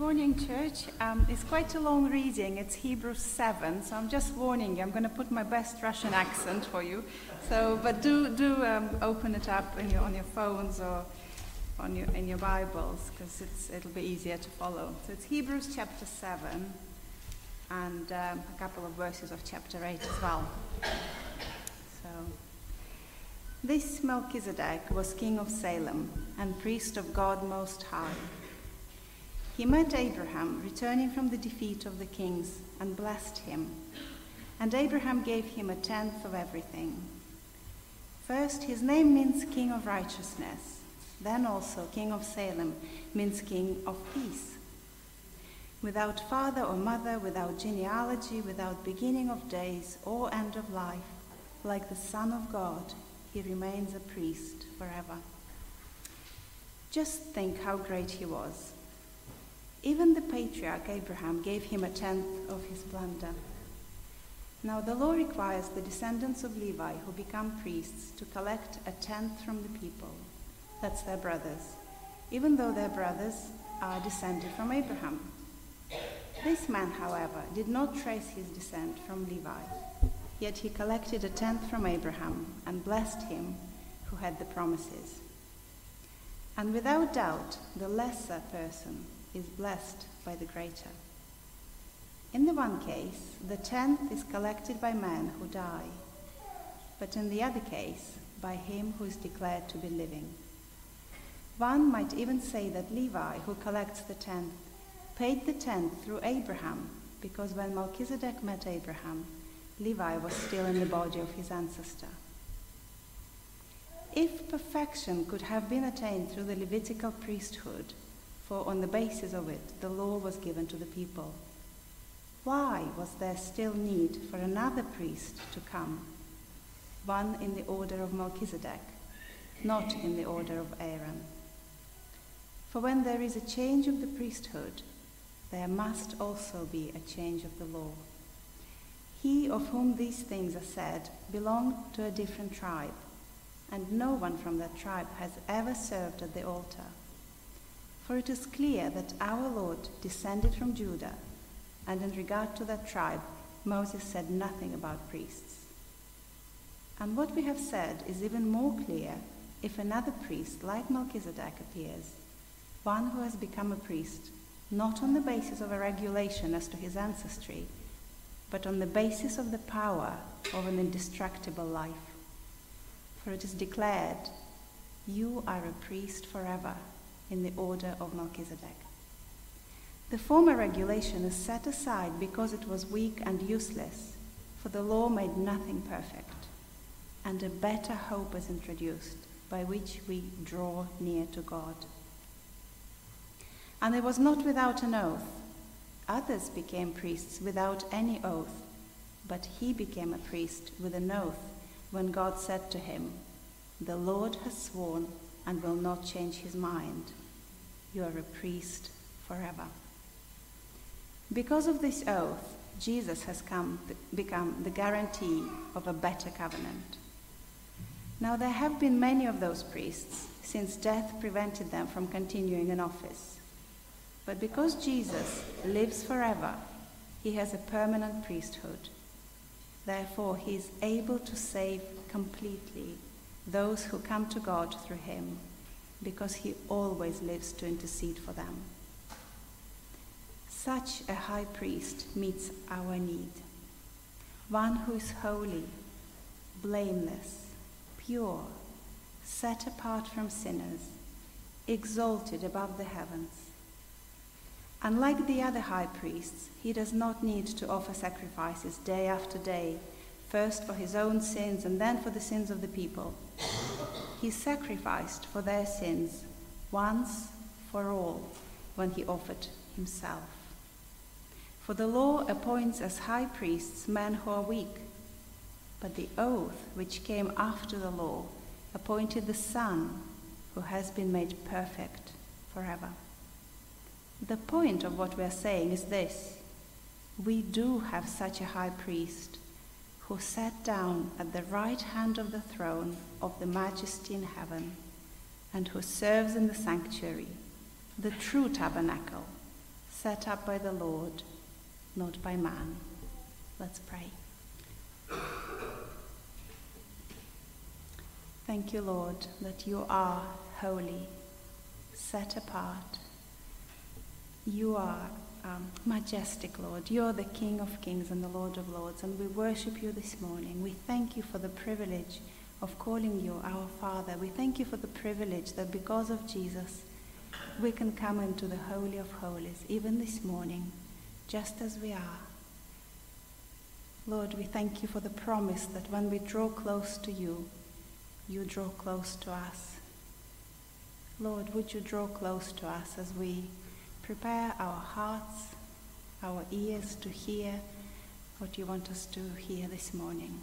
Morning, church. Um, it's quite a long reading. It's Hebrews 7, so I'm just warning you. I'm going to put my best Russian accent for you. So, but do do um, open it up your, on your phones or on your in your Bibles because it'll be easier to follow. So it's Hebrews chapter 7 and um, a couple of verses of chapter 8 as well. So, this Melchizedek was king of Salem and priest of God Most High. He met Abraham returning from the defeat of the kings and blessed him. And Abraham gave him a tenth of everything. First, his name means King of Righteousness. Then also, King of Salem means King of Peace. Without father or mother, without genealogy, without beginning of days or end of life, like the Son of God, he remains a priest forever. Just think how great he was. Even the patriarch Abraham gave him a tenth of his plunder. Now the law requires the descendants of Levi who become priests to collect a tenth from the people. That's their brothers, even though their brothers are descended from Abraham. This man, however, did not trace his descent from Levi, yet he collected a tenth from Abraham and blessed him who had the promises. And without doubt, the lesser person is blessed by the greater. In the one case, the tenth is collected by men who die, but in the other case, by him who is declared to be living. One might even say that Levi, who collects the tenth, paid the tenth through Abraham, because when Melchizedek met Abraham, Levi was still in the body of his ancestor. If perfection could have been attained through the Levitical priesthood, for on the basis of it the law was given to the people. Why was there still need for another priest to come, one in the order of Melchizedek, not in the order of Aaron? For when there is a change of the priesthood, there must also be a change of the law. He of whom these things are said belonged to a different tribe, and no one from that tribe has ever served at the altar. For it is clear that our Lord descended from Judah, and in regard to that tribe, Moses said nothing about priests. And what we have said is even more clear if another priest like Melchizedek appears, one who has become a priest not on the basis of a regulation as to his ancestry, but on the basis of the power of an indestructible life. For it is declared, You are a priest forever in the order of Melchizedek. The former regulation is set aside because it was weak and useless, for the law made nothing perfect, and a better hope is introduced by which we draw near to God. And it was not without an oath. Others became priests without any oath, but he became a priest with an oath when God said to him, The Lord has sworn and will not change his mind you are a priest forever. Because of this oath, Jesus has come become the guarantee of a better covenant. Now there have been many of those priests since death prevented them from continuing in office. But because Jesus lives forever, he has a permanent priesthood. Therefore, he is able to save completely those who come to God through him because he always lives to intercede for them. Such a high priest meets our need. One who is holy, blameless, pure, set apart from sinners, exalted above the heavens. Unlike the other high priests, he does not need to offer sacrifices day after day, first for his own sins and then for the sins of the people he sacrificed for their sins once for all when he offered himself. For the law appoints as high priests men who are weak, but the oath which came after the law appointed the Son who has been made perfect forever. The point of what we are saying is this we do have such a high priest who sat down at the right hand of the throne of the majesty in heaven, and who serves in the sanctuary, the true tabernacle, set up by the Lord, not by man. Let's pray. Thank you, Lord, that you are holy, set apart. You are um, majestic, Lord. You are the King of kings and the Lord of lords, and we worship you this morning. We thank you for the privilege of calling you our Father. We thank you for the privilege that because of Jesus, we can come into the Holy of Holies, even this morning, just as we are. Lord, we thank you for the promise that when we draw close to you, you draw close to us. Lord, would you draw close to us as we prepare our hearts, our ears to hear what you want us to hear this morning.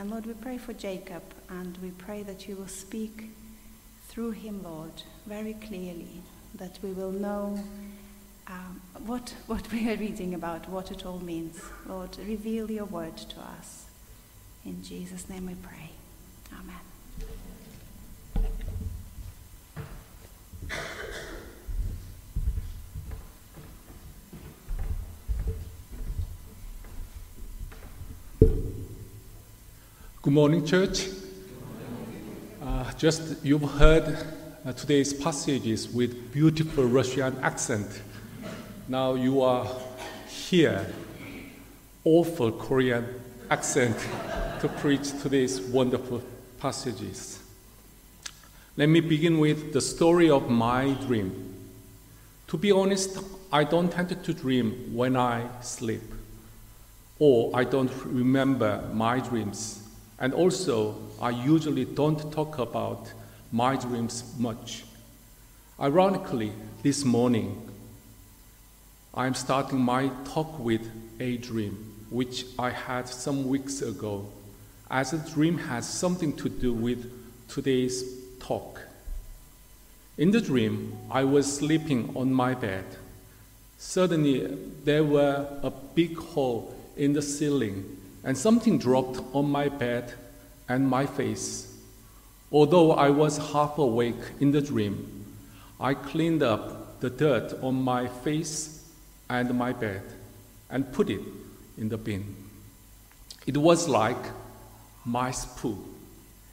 And Lord, we pray for Jacob and we pray that you will speak through him, Lord, very clearly, that we will know um, what, what we are reading about, what it all means. Lord, reveal your word to us. In Jesus' name we pray. Amen. Good morning, church. Uh, just you've heard uh, today's passages with beautiful Russian accent. Now you are here, awful Korean accent to preach today's wonderful passages. Let me begin with the story of my dream. To be honest, I don't tend to dream when I sleep, or I don't remember my dreams and also, I usually don't talk about my dreams much. Ironically, this morning, I'm starting my talk with a dream, which I had some weeks ago, as the dream has something to do with today's talk. In the dream, I was sleeping on my bed. Suddenly, there were a big hole in the ceiling and something dropped on my bed and my face. Although I was half awake in the dream, I cleaned up the dirt on my face and my bed and put it in the bin. It was like mice poo.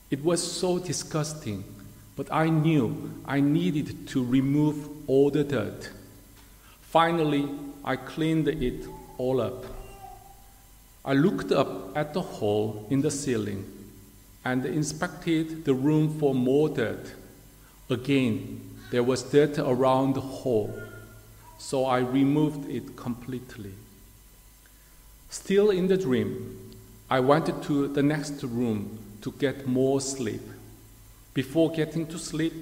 It was so disgusting, but I knew I needed to remove all the dirt. Finally, I cleaned it all up. I looked up at the hole in the ceiling and inspected the room for more dirt. Again, there was dirt around the hole, so I removed it completely. Still in the dream, I went to the next room to get more sleep. Before getting to sleep,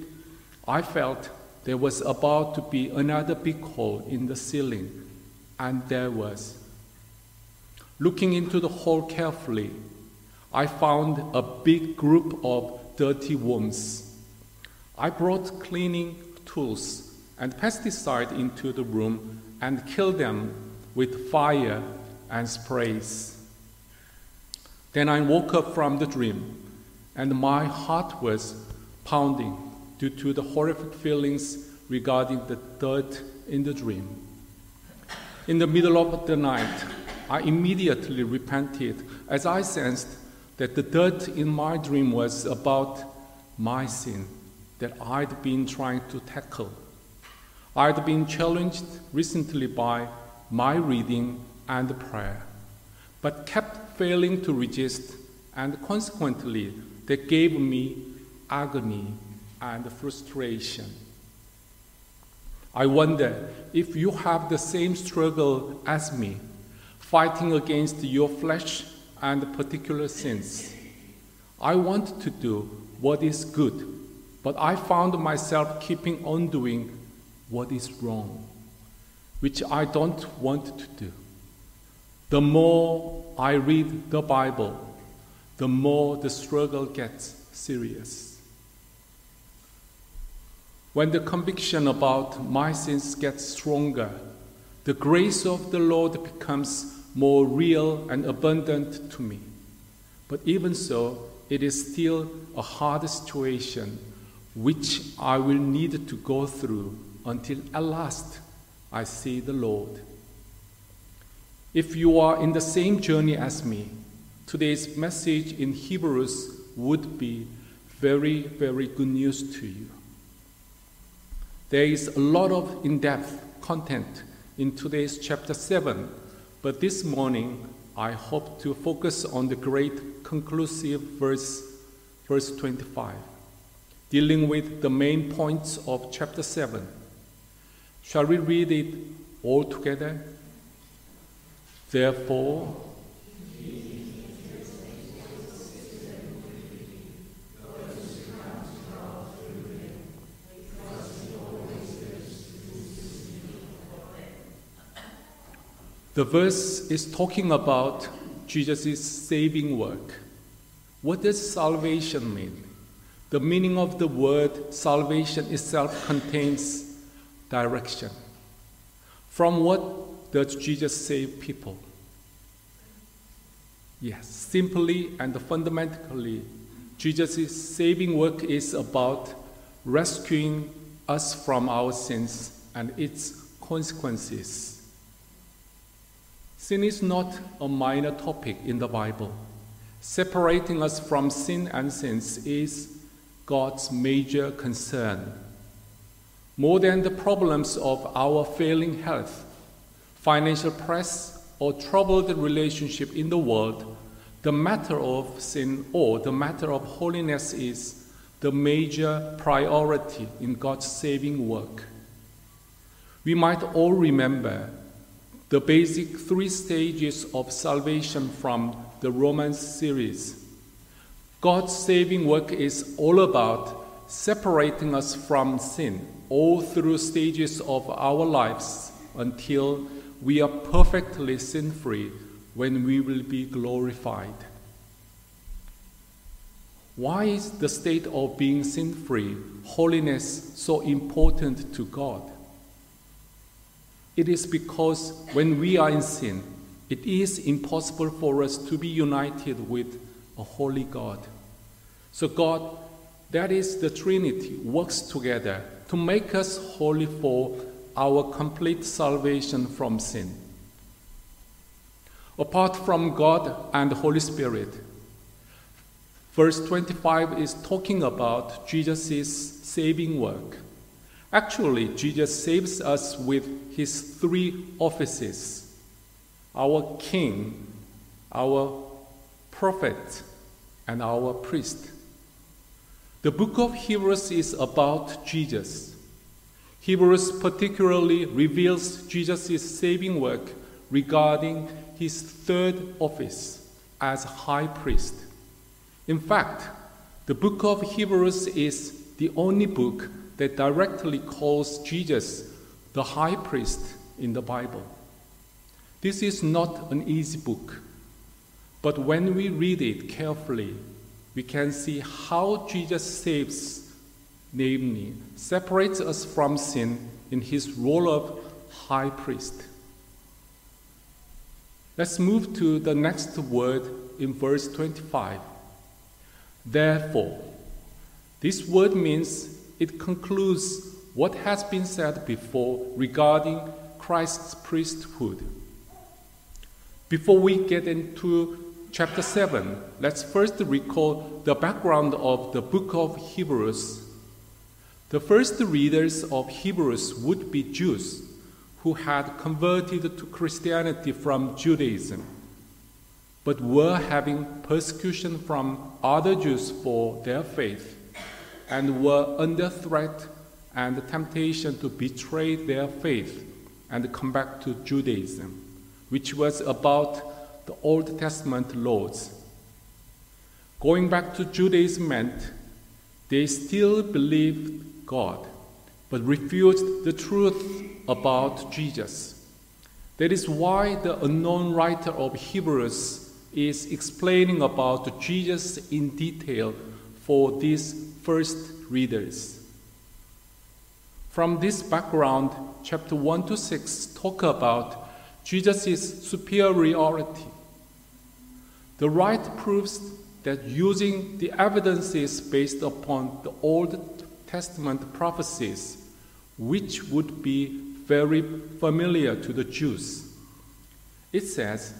I felt there was about to be another big hole in the ceiling, and there was. Looking into the hole carefully, I found a big group of dirty worms. I brought cleaning tools and pesticide into the room and killed them with fire and sprays. Then I woke up from the dream, and my heart was pounding due to the horrific feelings regarding the dirt in the dream. In the middle of the night, I immediately repented as I sensed that the dirt in my dream was about my sin that I'd been trying to tackle. I'd been challenged recently by my reading and prayer, but kept failing to resist, and consequently, that gave me agony and frustration. I wonder if you have the same struggle as me fighting against your flesh and particular sins. I want to do what is good, but I found myself keeping on doing what is wrong, which I don't want to do. The more I read the Bible, the more the struggle gets serious. When the conviction about my sins gets stronger, the grace of the Lord becomes more real and abundant to me. But even so, it is still a hard situation which I will need to go through until at last I see the Lord. If you are in the same journey as me, today's message in Hebrews would be very, very good news to you. There is a lot of in depth content in today's chapter 7, but this morning I hope to focus on the great conclusive verse, verse 25, dealing with the main points of chapter 7. Shall we read it all together? Therefore, The verse is talking about Jesus' saving work. What does salvation mean? The meaning of the word salvation itself contains direction. From what does Jesus save people? Yes, simply and fundamentally, Jesus' saving work is about rescuing us from our sins and its consequences. Sin is not a minor topic in the Bible. Separating us from sin and sins is God's major concern. More than the problems of our failing health, financial press, or troubled relationship in the world, the matter of sin or the matter of holiness is the major priority in God's saving work. We might all remember the basic three stages of salvation from the Romans series. God's saving work is all about separating us from sin all through stages of our lives until we are perfectly sin free when we will be glorified. Why is the state of being sin free, holiness, so important to God? It is because when we are in sin, it is impossible for us to be united with a holy God. So, God, that is the Trinity, works together to make us holy for our complete salvation from sin. Apart from God and the Holy Spirit, verse 25 is talking about Jesus' saving work. Actually, Jesus saves us with his three offices our king, our prophet, and our priest. The book of Hebrews is about Jesus. Hebrews particularly reveals Jesus' saving work regarding his third office as high priest. In fact, the book of Hebrews is the only book that directly calls Jesus the high priest in the Bible. This is not an easy book, but when we read it carefully, we can see how Jesus saves, namely, separates us from sin in his role of high priest. Let's move to the next word in verse 25. Therefore, this word means it concludes what has been said before regarding Christ's priesthood. Before we get into chapter 7, let's first recall the background of the book of Hebrews. The first readers of Hebrews would be Jews who had converted to Christianity from Judaism, but were having persecution from other Jews for their faith and were under threat and temptation to betray their faith and come back to Judaism, which was about the Old Testament laws. Going back to Judaism meant they still believed God, but refused the truth about Jesus. That is why the unknown writer of Hebrews is explaining about Jesus in detail for these first readers. From this background, chapter 1 to 6 talk about Jesus' superiority. The writer proves that using the evidences based upon the Old Testament prophecies, which would be very familiar to the Jews. It says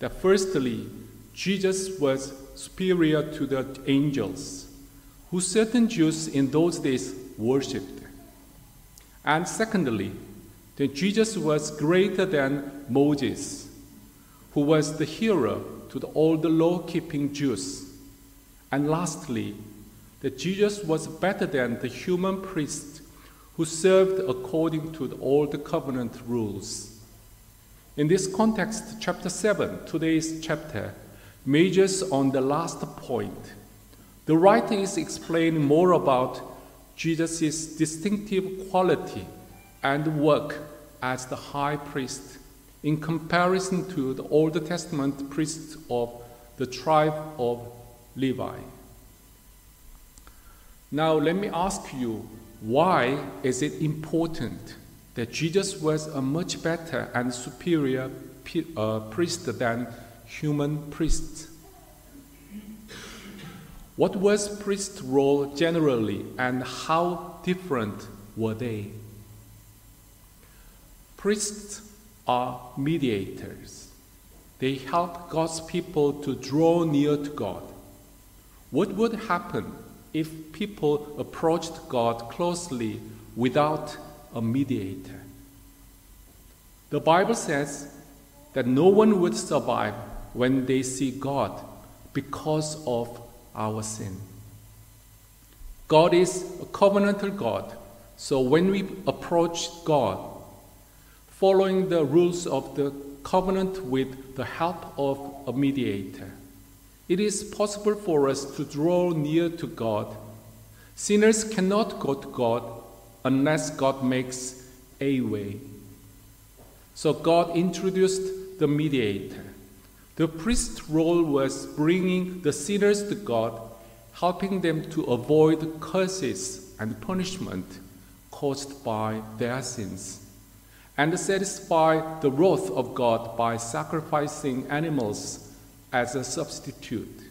that firstly, Jesus was superior to the angels, who certain Jews in those days worshipped. And secondly, that Jesus was greater than Moses, who was the hero to the, all the law keeping Jews. And lastly, that Jesus was better than the human priest who served according to the covenant rules. In this context, chapter 7, today's chapter, majors on the last point. The writer is explaining more about Jesus' distinctive quality and work as the high priest in comparison to the Old Testament priests of the tribe of Levi. Now, let me ask you why is it important that Jesus was a much better and superior uh, priest than human priests? What was priest's role generally, and how different were they? Priests are mediators. They help God's people to draw near to God. What would happen if people approached God closely without a mediator? The Bible says that no one would survive when they see God because of our sin. God is a covenantal God, so when we approach God, following the rules of the covenant with the help of a mediator, it is possible for us to draw near to God. Sinners cannot go to God unless God makes a way. So God introduced the mediator. The priest's role was bringing the sinners to God, helping them to avoid curses and punishment caused by their sins, and satisfy the wrath of God by sacrificing animals as a substitute.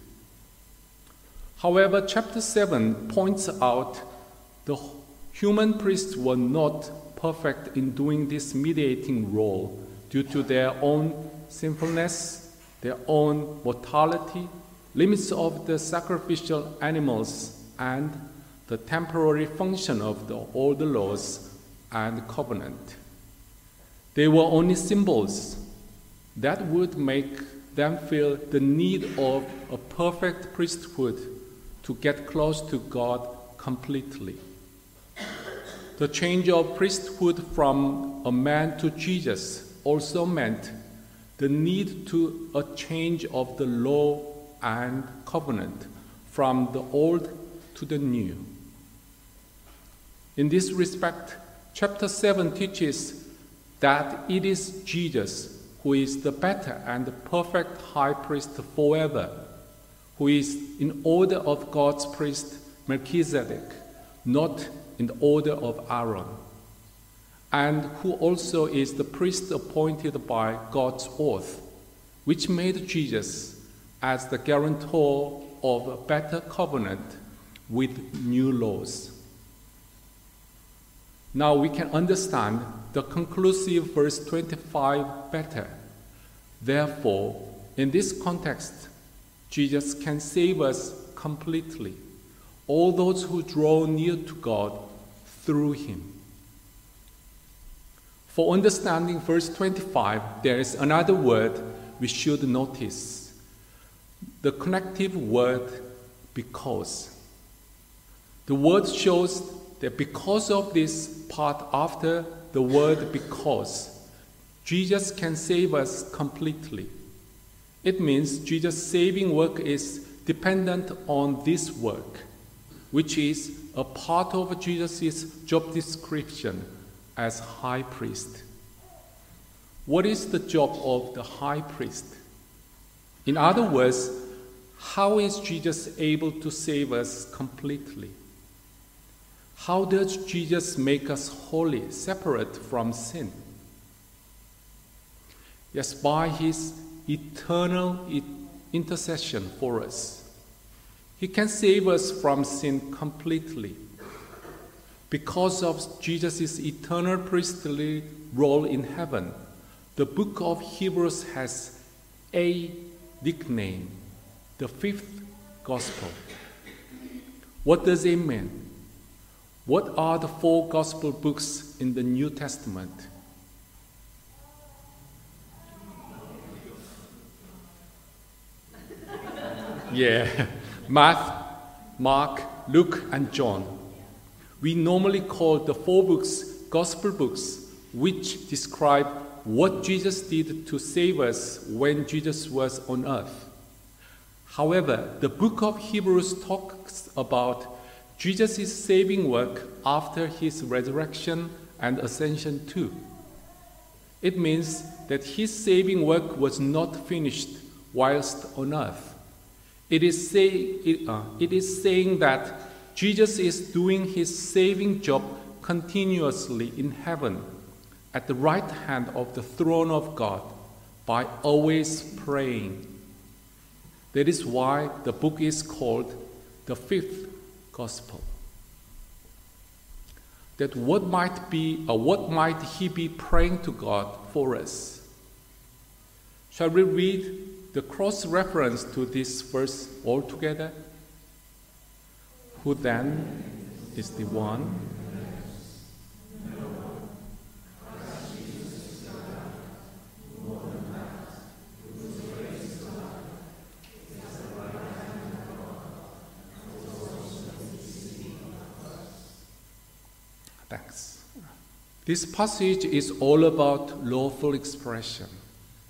However, chapter 7 points out the human priests were not perfect in doing this mediating role due to their own sinfulness their own mortality, limits of the sacrificial animals, and the temporary function of the old laws and covenant. They were only symbols that would make them feel the need of a perfect priesthood to get close to God completely. The change of priesthood from a man to Jesus also meant the need to a change of the law and covenant from the old to the new. In this respect, chapter 7 teaches that it is Jesus who is the better and the perfect high priest forever, who is in order of God's priest Melchizedek, not in the order of Aaron and who also is the priest appointed by God's oath, which made Jesus as the guarantor of a better covenant with new laws. Now we can understand the conclusive verse 25 better. Therefore, in this context, Jesus can save us completely, all those who draw near to God through him. For understanding verse 25, there is another word we should notice the connective word because. The word shows that because of this part after the word because, Jesus can save us completely. It means Jesus' saving work is dependent on this work, which is a part of Jesus' job description as high priest. What is the job of the high priest? In other words, how is Jesus able to save us completely? How does Jesus make us holy, separate from sin? Yes, by his eternal intercession for us. He can save us from sin completely. Because of Jesus' eternal priestly role in heaven, the book of Hebrews has a nickname, the fifth gospel. What does it mean? What are the four gospel books in the New Testament? Yeah, Matthew, Mark, Luke, and John. We normally call the four books gospel books, which describe what Jesus did to save us when Jesus was on earth. However, the book of Hebrews talks about Jesus' saving work after his resurrection and ascension too. It means that his saving work was not finished whilst on earth. It is, say, it, uh, it is saying that Jesus is doing his saving job continuously in heaven at the right hand of the throne of God by always praying. That is why the book is called the fifth gospel. That what might be or what might he be praying to God for us? Shall we read the cross reference to this verse altogether? Who then is the one? Thanks. This passage is all about lawful expression.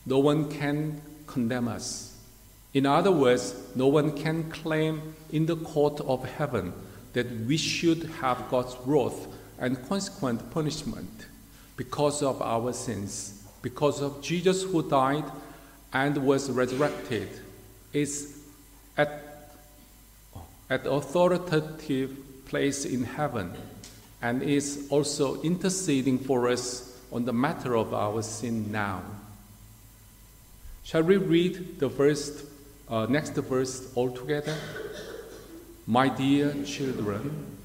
No one can condemn us. In other words, no one can claim in the court of heaven that we should have God's wrath and consequent punishment because of our sins, because of Jesus who died and was resurrected, is at, at authoritative place in heaven and is also interceding for us on the matter of our sin now. Shall we read the verse, uh, next verse all together? My dear children,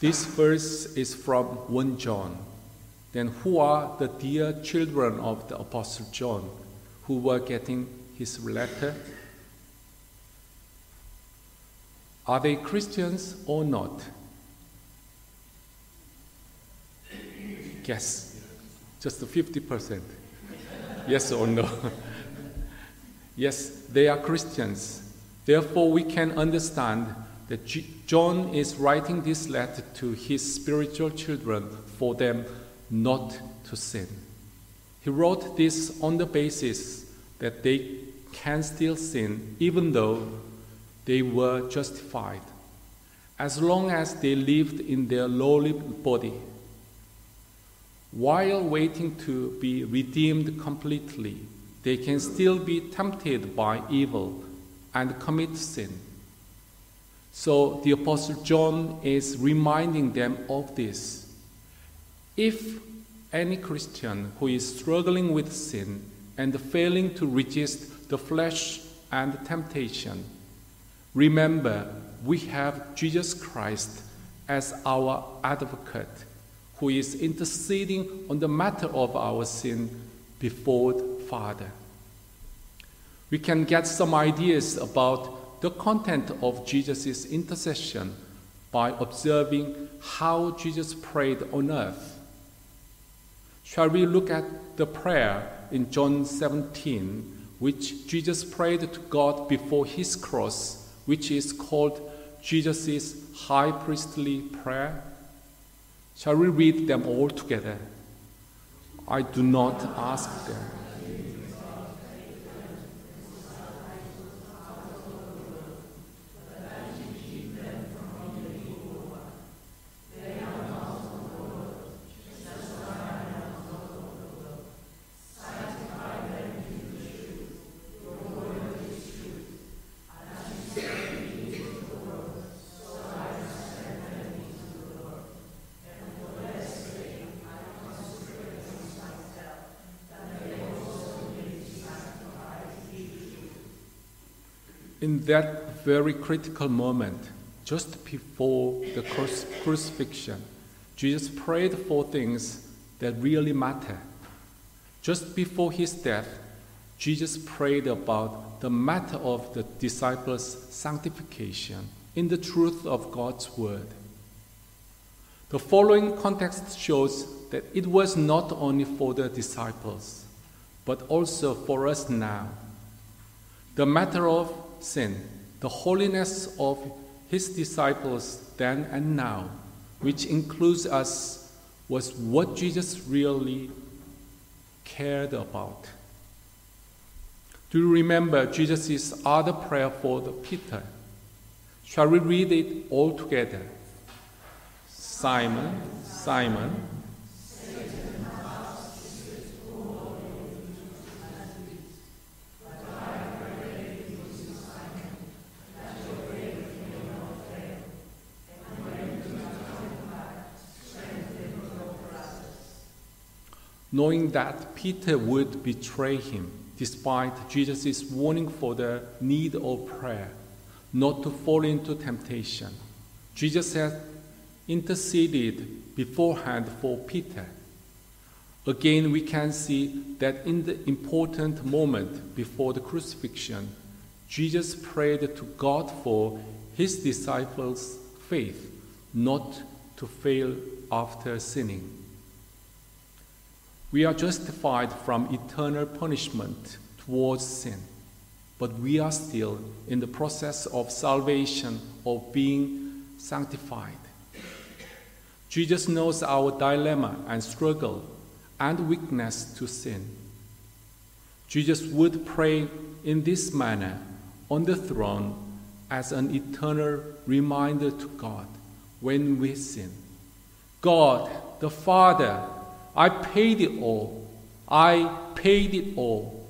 This verse is from 1 John. Then, who are the dear children of the Apostle John who were getting his letter? Are they Christians or not? Guess. Just 50%. yes or no? yes, they are Christians. Therefore, we can understand that John is writing this letter to his spiritual children for them not to sin. He wrote this on the basis that they can still sin even though they were justified, as long as they lived in their lowly body. While waiting to be redeemed completely, they can still be tempted by evil and commit sin. So the Apostle John is reminding them of this. If any Christian who is struggling with sin and failing to resist the flesh and temptation, remember we have Jesus Christ as our advocate who is interceding on the matter of our sin before the Father. We can get some ideas about the content of Jesus' intercession by observing how Jesus prayed on earth. Shall we look at the prayer in John 17, which Jesus prayed to God before his cross, which is called Jesus' high priestly prayer? Shall we read them all together? I do not ask them that very critical moment, just before the crucifixion, Jesus prayed for things that really matter. Just before his death, Jesus prayed about the matter of the disciples' sanctification in the truth of God's word. The following context shows that it was not only for the disciples, but also for us now. The matter of sin, the holiness of his disciples then and now, which includes us, was what Jesus really cared about. Do you remember Jesus' other prayer for Peter? Shall we read it all together? Simon, Simon, knowing that Peter would betray him, despite Jesus' warning for the need of prayer, not to fall into temptation. Jesus had interceded beforehand for Peter. Again, we can see that in the important moment before the crucifixion, Jesus prayed to God for his disciples' faith not to fail after sinning. We are justified from eternal punishment towards sin, but we are still in the process of salvation, of being sanctified. Jesus knows our dilemma and struggle and weakness to sin. Jesus would pray in this manner on the throne as an eternal reminder to God when we sin. God, the Father, I paid it all. I paid it all.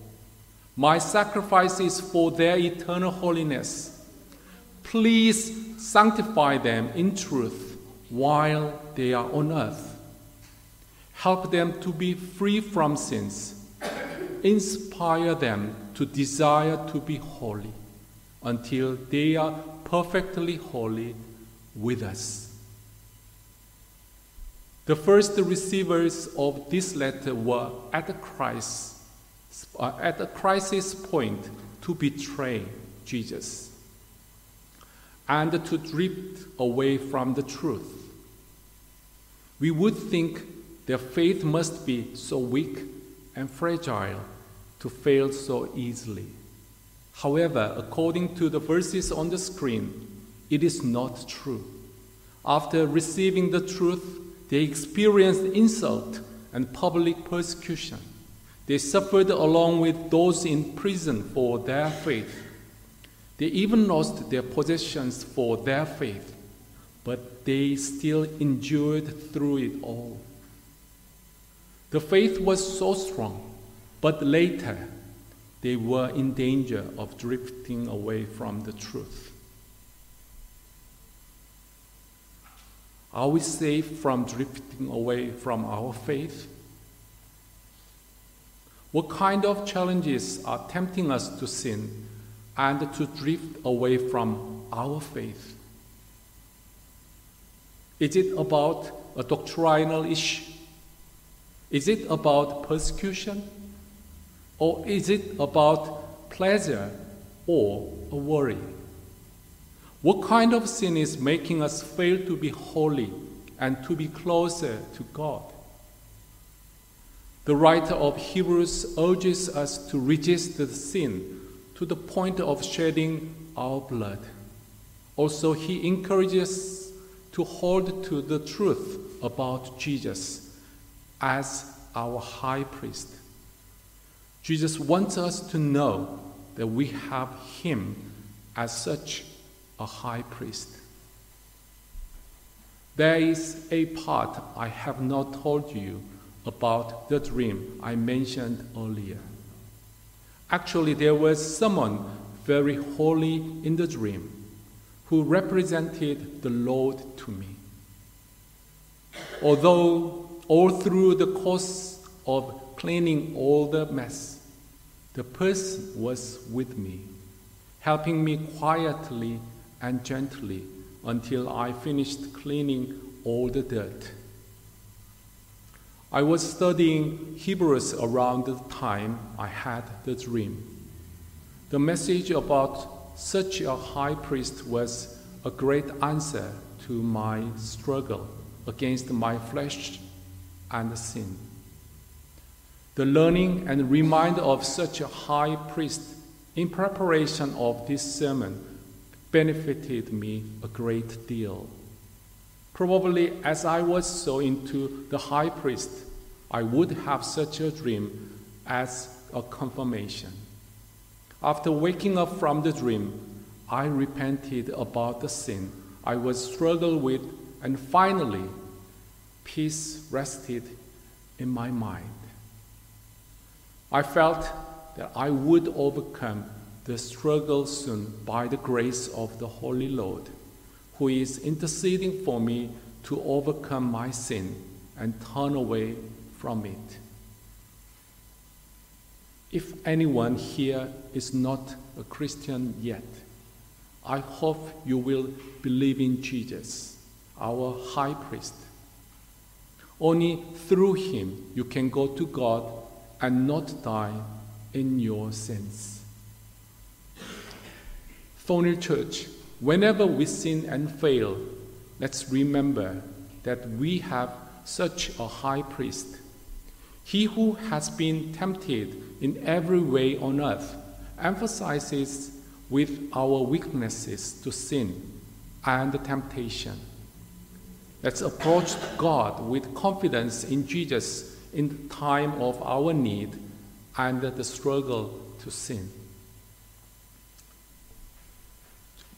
My sacrifice is for their eternal holiness. Please sanctify them in truth while they are on earth. Help them to be free from sins. Inspire them to desire to be holy until they are perfectly holy with us. The first receivers of this letter were at the crisis, uh, at the crisis point to betray Jesus and to drift away from the truth. We would think their faith must be so weak and fragile to fail so easily. However, according to the verses on the screen, it is not true. After receiving the truth, they experienced insult and public persecution. They suffered along with those in prison for their faith. They even lost their possessions for their faith, but they still endured through it all. The faith was so strong, but later they were in danger of drifting away from the truth. Are we safe from drifting away from our faith? What kind of challenges are tempting us to sin and to drift away from our faith? Is it about a doctrinal issue? Is it about persecution? Or is it about pleasure or a worry? What kind of sin is making us fail to be holy and to be closer to God? The writer of Hebrews urges us to resist the sin to the point of shedding our blood. Also, he encourages to hold to the truth about Jesus as our high priest. Jesus wants us to know that we have him as such a high priest. There is a part I have not told you about the dream I mentioned earlier. Actually, there was someone very holy in the dream who represented the Lord to me. Although all through the course of cleaning all the mess, the person was with me helping me quietly and gently until I finished cleaning all the dirt. I was studying Hebrews around the time I had the dream. The message about such a high priest was a great answer to my struggle against my flesh and sin. The learning and reminder of such a high priest in preparation of this sermon benefited me a great deal. Probably as I was so into the high priest, I would have such a dream as a confirmation. After waking up from the dream, I repented about the sin I was struggling with, and finally, peace rested in my mind. I felt that I would overcome the struggle soon by the grace of the Holy Lord, who is interceding for me to overcome my sin and turn away from it. If anyone here is not a Christian yet, I hope you will believe in Jesus, our high priest. Only through him you can go to God and not die in your sins. Thornhill Church, whenever we sin and fail, let's remember that we have such a high priest. He who has been tempted in every way on earth emphasizes with our weaknesses to sin and temptation. Let's approach God with confidence in Jesus in the time of our need and the struggle to sin.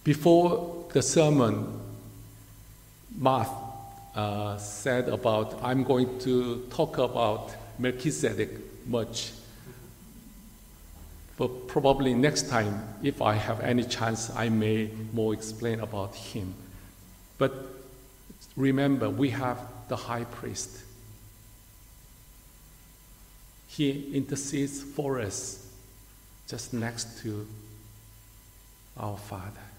Before the sermon, Mark uh, said about, I'm going to talk about Melchizedek much. But probably next time, if I have any chance, I may more explain about him. But remember, we have the high priest. He intercedes for us just next to our Father.